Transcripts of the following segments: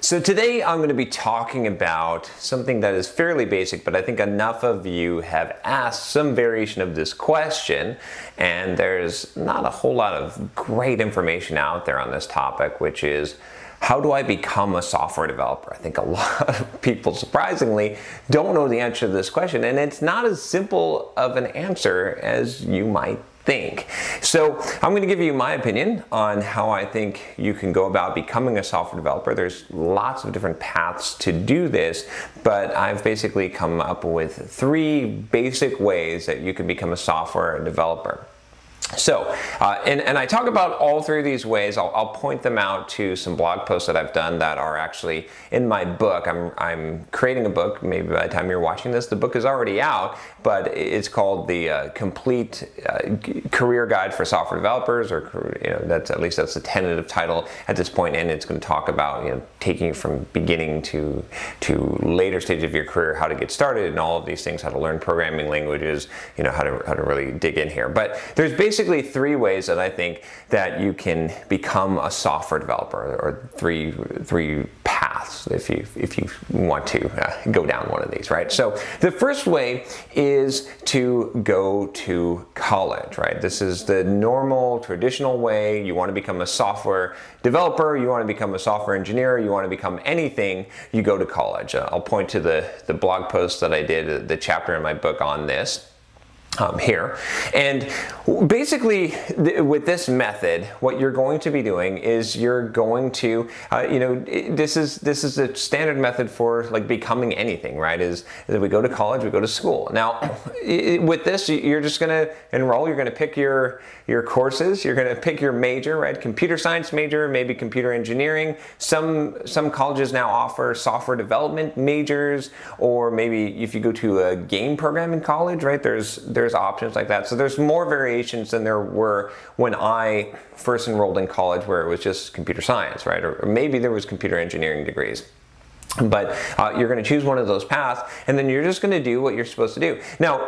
So today I'm going to be talking about something that is fairly basic, but I think enough of you have asked some variation of this question, and there's not a whole lot of great information out there on this topic, which is how do I become a software developer? I think a lot of people, surprisingly, don't know the answer to this question, and it's not as simple of an answer as you might think. So I'm going to give you my opinion on how I think you can go about becoming a software developer. There's lots of different paths to do this, but I've basically come up with three basic ways that you can become a software developer. So, uh, and, and I talk about all three of these ways. I'll, I'll, point them out to some blog posts that I've done that are actually in my book. I'm, I'm creating a book. Maybe by the time you're watching this, the book is already out, but it's called the uh, Complete uh, Career Guide for Software Developers, or you know, that's at least that's the tentative title at this point, and it's going to talk about you know taking from beginning to to later stage of your career, how to get started, and all of these things, how to learn programming languages, you know, how to how to really dig in here. But there's basically basically three ways that I think that you can become a software developer, or three three paths if you if you want to uh, go down one of these, right? So the first way is to go to college, right? This is the normal traditional way. You want to become a software developer, you want to become a software engineer, you want to become anything, you go to college. Uh, I'll point to the the blog post that I did, the chapter in my book on this um, here. And basically, th- with this method, what you're going to be doing is you're going to, uh, you know, this is this is a standard method for like becoming anything, right? Is that we go to college, we go to school. Now, it, with this, you're just going to enroll. You're going to pick your your courses. You're going to pick your major, right? Computer science major, maybe computer engineering. Some some colleges now offer software development majors, or maybe if you go to a game programming college, right? There's there's options like that. So there's more variations than there were when I first enrolled in college, where it was just computer science, right? Or, or maybe there was computer engineering degrees but uh, you're going to choose one of those paths and then you're just going to do what you're supposed to do. Now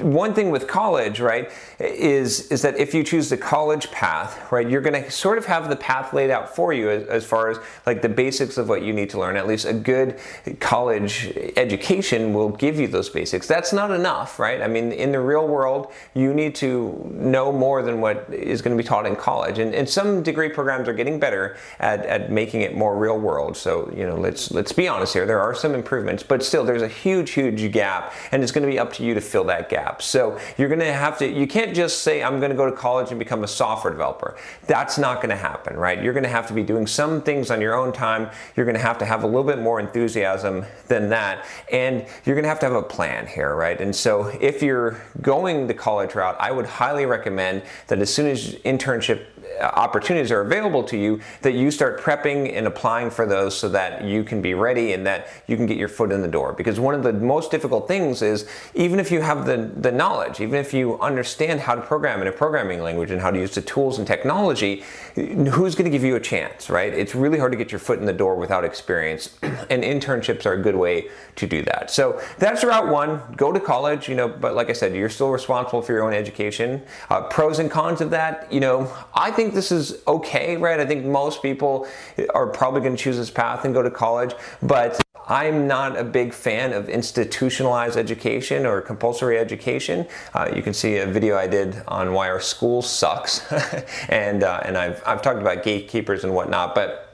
one thing with college right is is that if you choose the college path right you're going to sort of have the path laid out for you as, as far as like the basics of what you need to learn. At least a good college education will give you those basics. That's not enough right? I mean in the real world you need to know more than what is going to be taught in college. And, and some degree programs are getting better at, at making it more real world. So you know let's let's be honest honest here, there are some improvements, but still there's a huge, huge gap, and it's going to be up to you to fill that gap. So you're going to have to, you can't just say, I'm going to go to college and become a software developer. That's not going to happen, right? You're going to have to be doing some things on your own time. You're going to have to have a little bit more enthusiasm than that, and you're going to have to have a plan here, right? And so if you're going the college route, I would highly recommend that as soon as internship opportunities are available to you, that you start prepping and applying for those so that you can be ready and that you can get your foot in the door. Because one of the most difficult things is even if you have the, the knowledge, even if you understand how to program in a programming language and how to use the tools and technology, who's going to give you a chance, right? It's really hard to get your foot in the door without experience, and internships are a good way to do that. So that's route one. Go to college, you know, but like I said, you're still responsible for your own education. Uh, pros and cons of that, you know, I think this is okay, right? I think most people are probably going to choose this path and go to college, but I'm not a big fan of institutionalized education or compulsory education. Uh, you can see a video I did on why our school sucks, and uh, and I've I've talked about gatekeepers and whatnot, but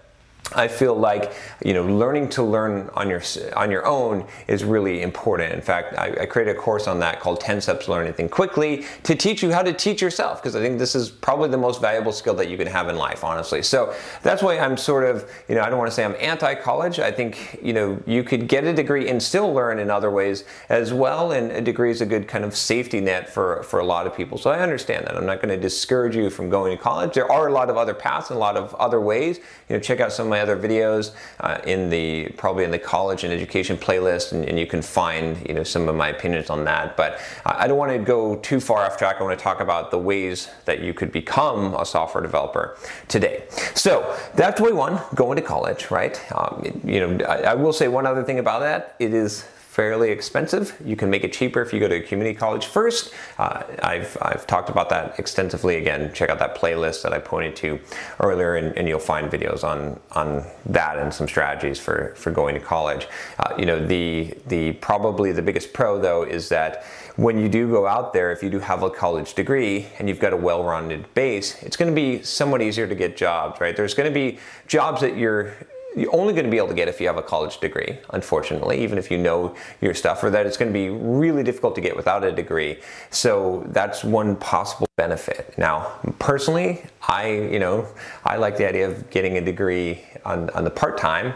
I feel like you know learning to learn on your on your own is really important. In fact, I, I created a course on that called 10 Steps to Learn Anything Quickly to teach you how to teach yourself because I think this is probably the most valuable skill that you can have in life, honestly. So that's why I'm sort of you know I don't want to say I'm anti-college. I think you know you could get a degree and still learn in other ways as well, and a degree is a good kind of safety net for for a lot of people. So I understand that. I'm not going to discourage you from going to college. There are a lot of other paths and a lot of other ways. You know, check out some of my my other videos uh, in the probably in the college and education playlist, and, and, you can find you know some of my opinions on that. But I don't want to go too far off track. I want to talk about the ways that you could become a software developer today. So that's way one, going to college, right? Um, you know, I, I will say one other thing about that. It is fairly expensive. You can make it cheaper if you go to a community college first. Uh, I've, I've talked about that extensively. Again, check out that playlist that I pointed to earlier and, and you'll find videos on, on that and some strategies for, for going to college. Uh, you know, the, the probably the biggest pro though is that when you do go out there, if you do have a college degree and you've got a well-rounded base, it's going to be somewhat easier to get jobs, right? There's going to be jobs that you're you're only going to be able to get if you have a college degree, unfortunately, even if you know your stuff, or that it's going to be really difficult to get without a degree. So that's one possible benefit. Now, personally, I, you know, I like the idea of getting a degree on, on the part-time,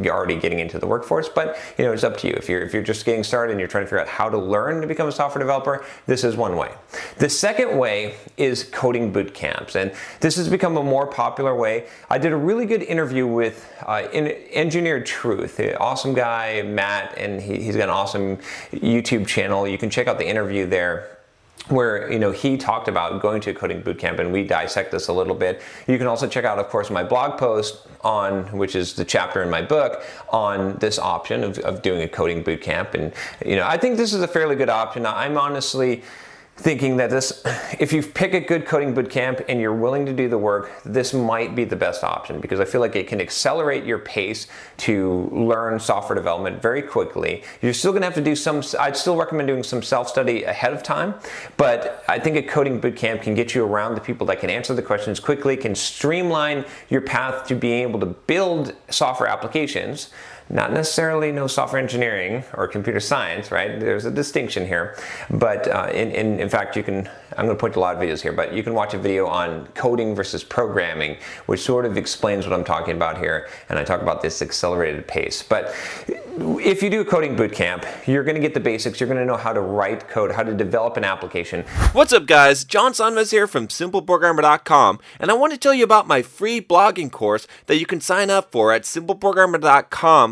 you're already getting into the workforce, but you know, it's up to you. If you're, if you're just getting started and you're trying to figure out how to learn to become a software developer, this is one way. The second way is coding boot camps, and this has become a more popular way. I did a really good interview with uh, Engineered Truth, awesome guy, Matt, and he, he's got an awesome YouTube channel. You can check out the interview there where you know he talked about going to a coding bootcamp and we dissect this a little bit. You can also check out of course my blog post on which is the chapter in my book on this option of, of doing a coding bootcamp and you know i think this is a fairly good option. I'm honestly thinking that this, if you pick a good coding bootcamp and you're willing to do the work, this might be the best option because I feel like it can accelerate your pace to learn software development very quickly. You're still gonna have to do some, I'd still recommend doing some self-study ahead of time, but I think a coding bootcamp can get you around the people that can answer the questions quickly, can streamline your path to being able to build software applications not necessarily no software engineering or computer science, right? There's a distinction here. But uh, in, in, in fact, you can, I'm going to point to a lot of videos here, but you can watch a video on coding versus programming, which sort of explains what I'm talking about here. And I talk about this accelerated pace. But if you do a coding bootcamp, you're going to get the basics. You're going to know how to write code, how to develop an application. What's up, guys? John Sonmez here from SimpleProgrammer.com, and I want to tell you about my free blogging course that you can sign up for at SimpleProgrammer.com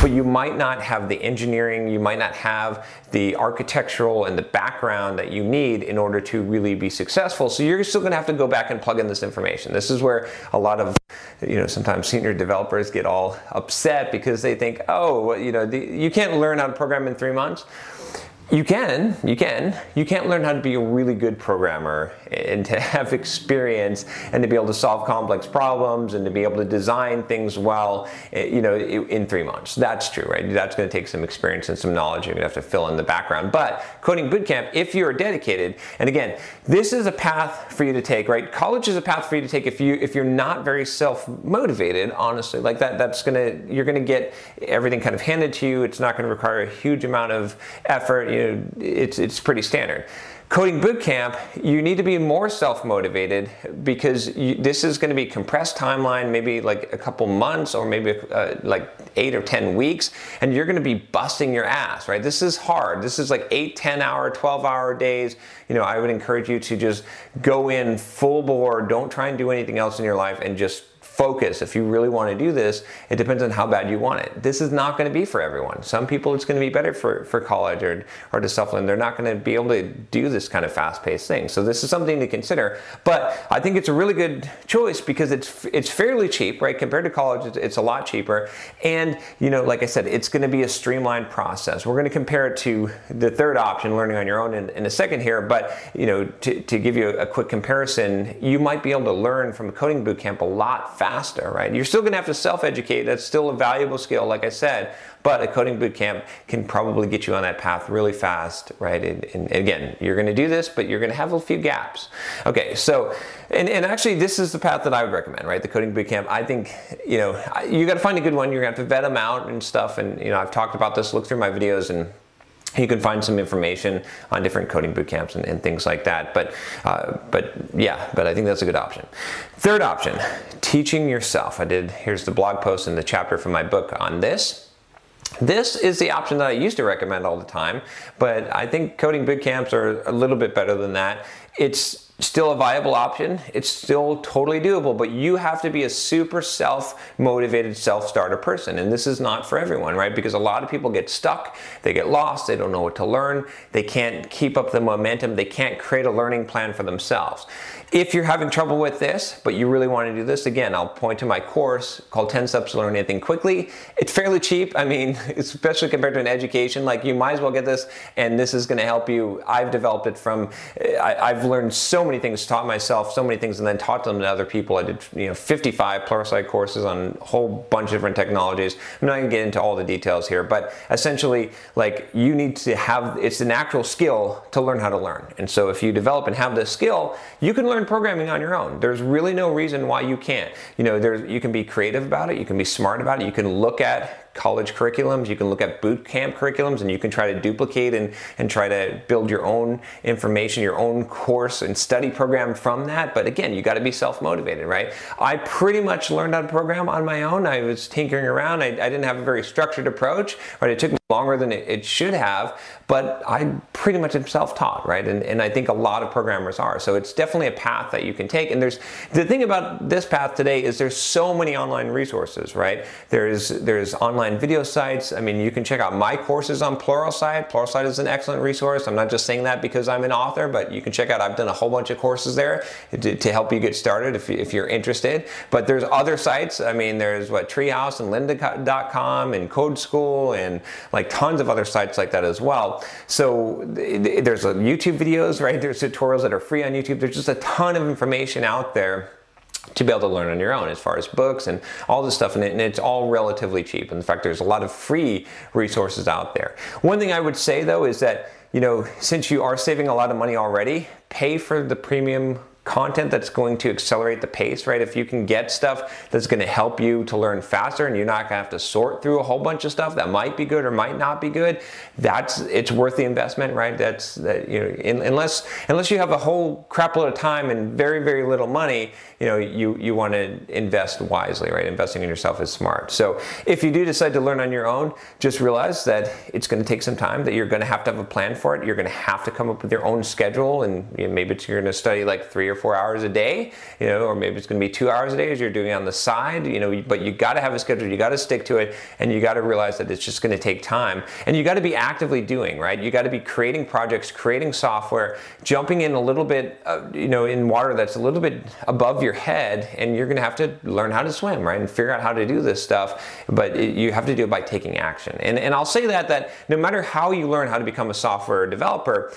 but you might not have the engineering, you might not have the architectural and the background that you need in order to really be successful. So you're still gonna have to go back and plug in this information. This is where a lot of, you know, sometimes senior developers get all upset because they think, oh, you know, the, you can't learn how to program in three months. You can, you can. You can't learn how to be a really good programmer and to have experience and to be able to solve complex problems and to be able to design things well, eh, you know, in three months. That's true, right? That's going to take some experience and some knowledge. You're going to have to fill in the background. But Coding Bootcamp, if you're dedicated, and again, this is a path for you to take, right? College is a path for you to take if you if you're not very self-motivated, honestly. Like that, that's gonna you're gonna get everything kind of handed to you. It's not going to require a huge amount of effort you know, it's, it's pretty standard. Coding Bootcamp, you need to be more self-motivated because you, this is going to be compressed timeline, maybe like a couple months or maybe uh, like eight or 10 weeks, and you're going to be busting your ass, right? This is hard. This is like eight, 10 hour, 12 hour days. You know, I would encourage you to just go in full bore. Don't try and do anything else in your life and just focus. If you really want to do this, it depends on how bad you want it. This is not going to be for everyone. Some people it's going to be better for, for college or, or to supplement. They're not going to be able to do this kind of fast paced thing. So this is something to consider. But I think it's a really good choice because it's it's fairly cheap, right? Compared to college, it's, it's a lot cheaper. And, you know, like I said, it's going to be a streamlined process. We're going to compare it to the third option, learning on your own in, in a second here. But, you know, to, to give you a quick comparison, you might be able to learn from a coding bootcamp a lot faster faster, right? You're still gonna have to self-educate. That's still a valuable skill, like I said, but a coding bootcamp can probably get you on that path really fast, right? And, and again, you're gonna do this, but you're gonna have a few gaps. Okay, so, and, and actually this is the path that I would recommend, right? The coding bootcamp. I think, you know, you gotta find a good one. You're gonna have to vet them out and stuff. And, you know, I've talked about this, look through my videos and you can find some information on different coding boot camps and, and things like that. But, uh, but yeah, but I think that's a good option. Third option, teaching yourself. I did, here's the blog post and the chapter from my book on this. This is the option that I used to recommend all the time, but I think coding boot camps are a little bit better than that. It's still a viable option. It's still totally doable, but you have to be a super self-motivated, self-starter person. And this is not for everyone, right? Because a lot of people get stuck, they get lost, they don't know what to learn, they can't keep up the momentum, they can't create a learning plan for themselves. If you're having trouble with this, but you really want to do this, again, I'll point to my course called 10 Steps to Learn Anything Quickly. It's fairly cheap. I mean, especially compared to an education, like you might as well get this and this is going to help you. I've developed it from, I, have learned so many things, taught myself so many things and then taught them to other people. I did, you know, 55 Pluralsight courses on a whole bunch of different technologies. I'm not going to get into all the details here, but essentially like you need to have, it's an actual skill to learn how to learn. And so if you develop and have this skill, you can learn programming on your own. There's really no reason why you can't. You know, there's, you can be creative about it, you can be smart about it, you can look at college curriculums, you can look at boot camp curriculums, and you can try to duplicate and, and try to build your own information, your own course and study program from that. But again, you got to be self motivated, right? I pretty much learned how to program on my own. I was tinkering around. I, I didn't have a very structured approach, right? It took me longer than it, it should have, but I pretty much am self taught, right? And, and I think a lot of programmers are. So it's definitely a path that you can take. And there's the thing about this path today is there's so many online resources, right? There's, there's online online video sites. I mean, you can check out my courses on Pluralsight. Pluralsight is an excellent resource. I'm not just saying that because I'm an author, but you can check out, I've done a whole bunch of courses there to, to help you get started if, if you're interested. But there's other sites. I mean, there's what, Treehouse and lynda.com and Code School and like tons of other sites like that as well. So there's YouTube videos, right? There's tutorials that are free on YouTube. There's just a ton of information out there to be able to learn on your own as far as books and all this stuff and, it, and, it's all relatively cheap. In fact there's a lot of free resources out there. One thing i would say though is that you know since you are saving a lot of money already pay for the premium content that's going to accelerate the pace, right? If you can get stuff that's going to help you to learn faster and you're not going to have to sort through a whole bunch of stuff that might be good or might not be good, that's it's worth the investment, right? That's that you know in, unless unless you have a whole crap load of time and very very little money, you know you you want to invest wisely, right? Investing in yourself is smart. So if you do decide to learn on your own, just realize that it's going to take some time. That you're going to have to have a plan for it. You're going to have to come up with your own schedule, and you know, maybe you're going to study like three or four hours a day, you know, or maybe it's going to be two hours a day as you're doing on the side, you know, but you got to have a schedule, you got to stick to it, and you got to realize that it's just going to take time. And you got to be actively doing, right? You got to be creating projects, creating software, jumping in a little bit, uh, you know, in water that's a little bit above your head, and you're going to have to learn how to swim, right? And figure out how to do this stuff, but it, you have to do it by taking action. And, and I'll say that, that no matter how you learn how to become a software developer,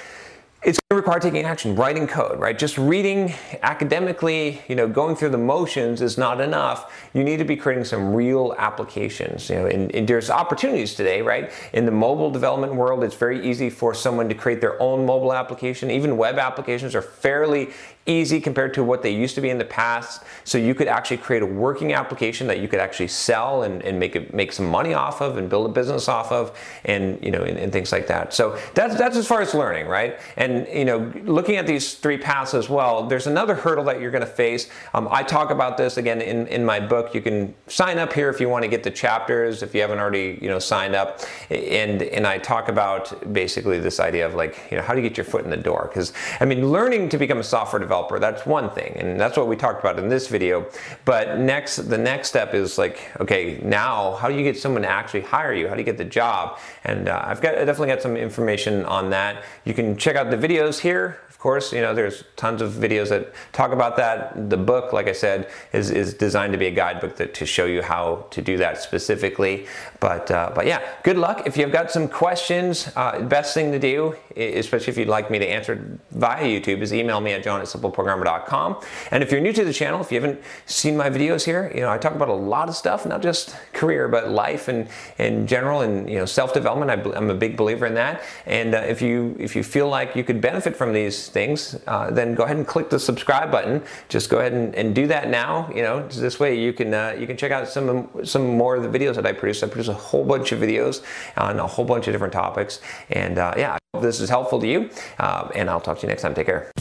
it's going to require taking action, writing code, right? Just reading academically, you know, going through the motions is not enough. You need to be creating some real applications. You know, and, and, there's opportunities today, right? In the mobile development world, it's very easy for someone to create their own mobile application. Even web applications are fairly easy compared to what they used to be in the past. So you could actually create a working application that you could actually sell and, and make it make some money off of and build a business off of, and you know, and, and things like that. So that's that's as far as learning, right? And you know, looking at these three paths as well, there's another hurdle that you're going to face. Um, I talk about this again in, in my book. You can sign up here if you want to get the chapters if you haven't already, you know, signed up. And and I talk about basically this idea of like, you know, how do you get your foot in the door? Because I mean, learning to become a software developer, that's one thing, and that's what we talked about in this video. But next, the next step is like, okay, now how do you get someone to actually hire you? How do you get the job? And uh, I've got I definitely got some information on that. You can check out the videos here, of course, you know, there's tons of videos that talk about that. The book, like I said, is, is designed to be a guidebook that, to show you how to do that specifically. But, uh, but yeah, good luck. If you've got some questions, uh, best thing to do, especially if you'd like me to answer via YouTube, is email me at john at simpleprogrammer.com. And if you're new to the channel, if you haven't seen my videos here, you know, I talk about a lot of stuff, not just career, but life and in general and, you know, self-development. I, am a big believer in that. And uh, if you, if you feel like you could benefit from these things, uh, then go ahead and click the subscribe button. Just go ahead and, and do that now. You know, this way you can uh, you can check out some some more of the videos that I produce. I produce a whole bunch of videos on a whole bunch of different topics, and uh, yeah, I hope this is helpful to you. Uh, and I'll talk to you next time. Take care.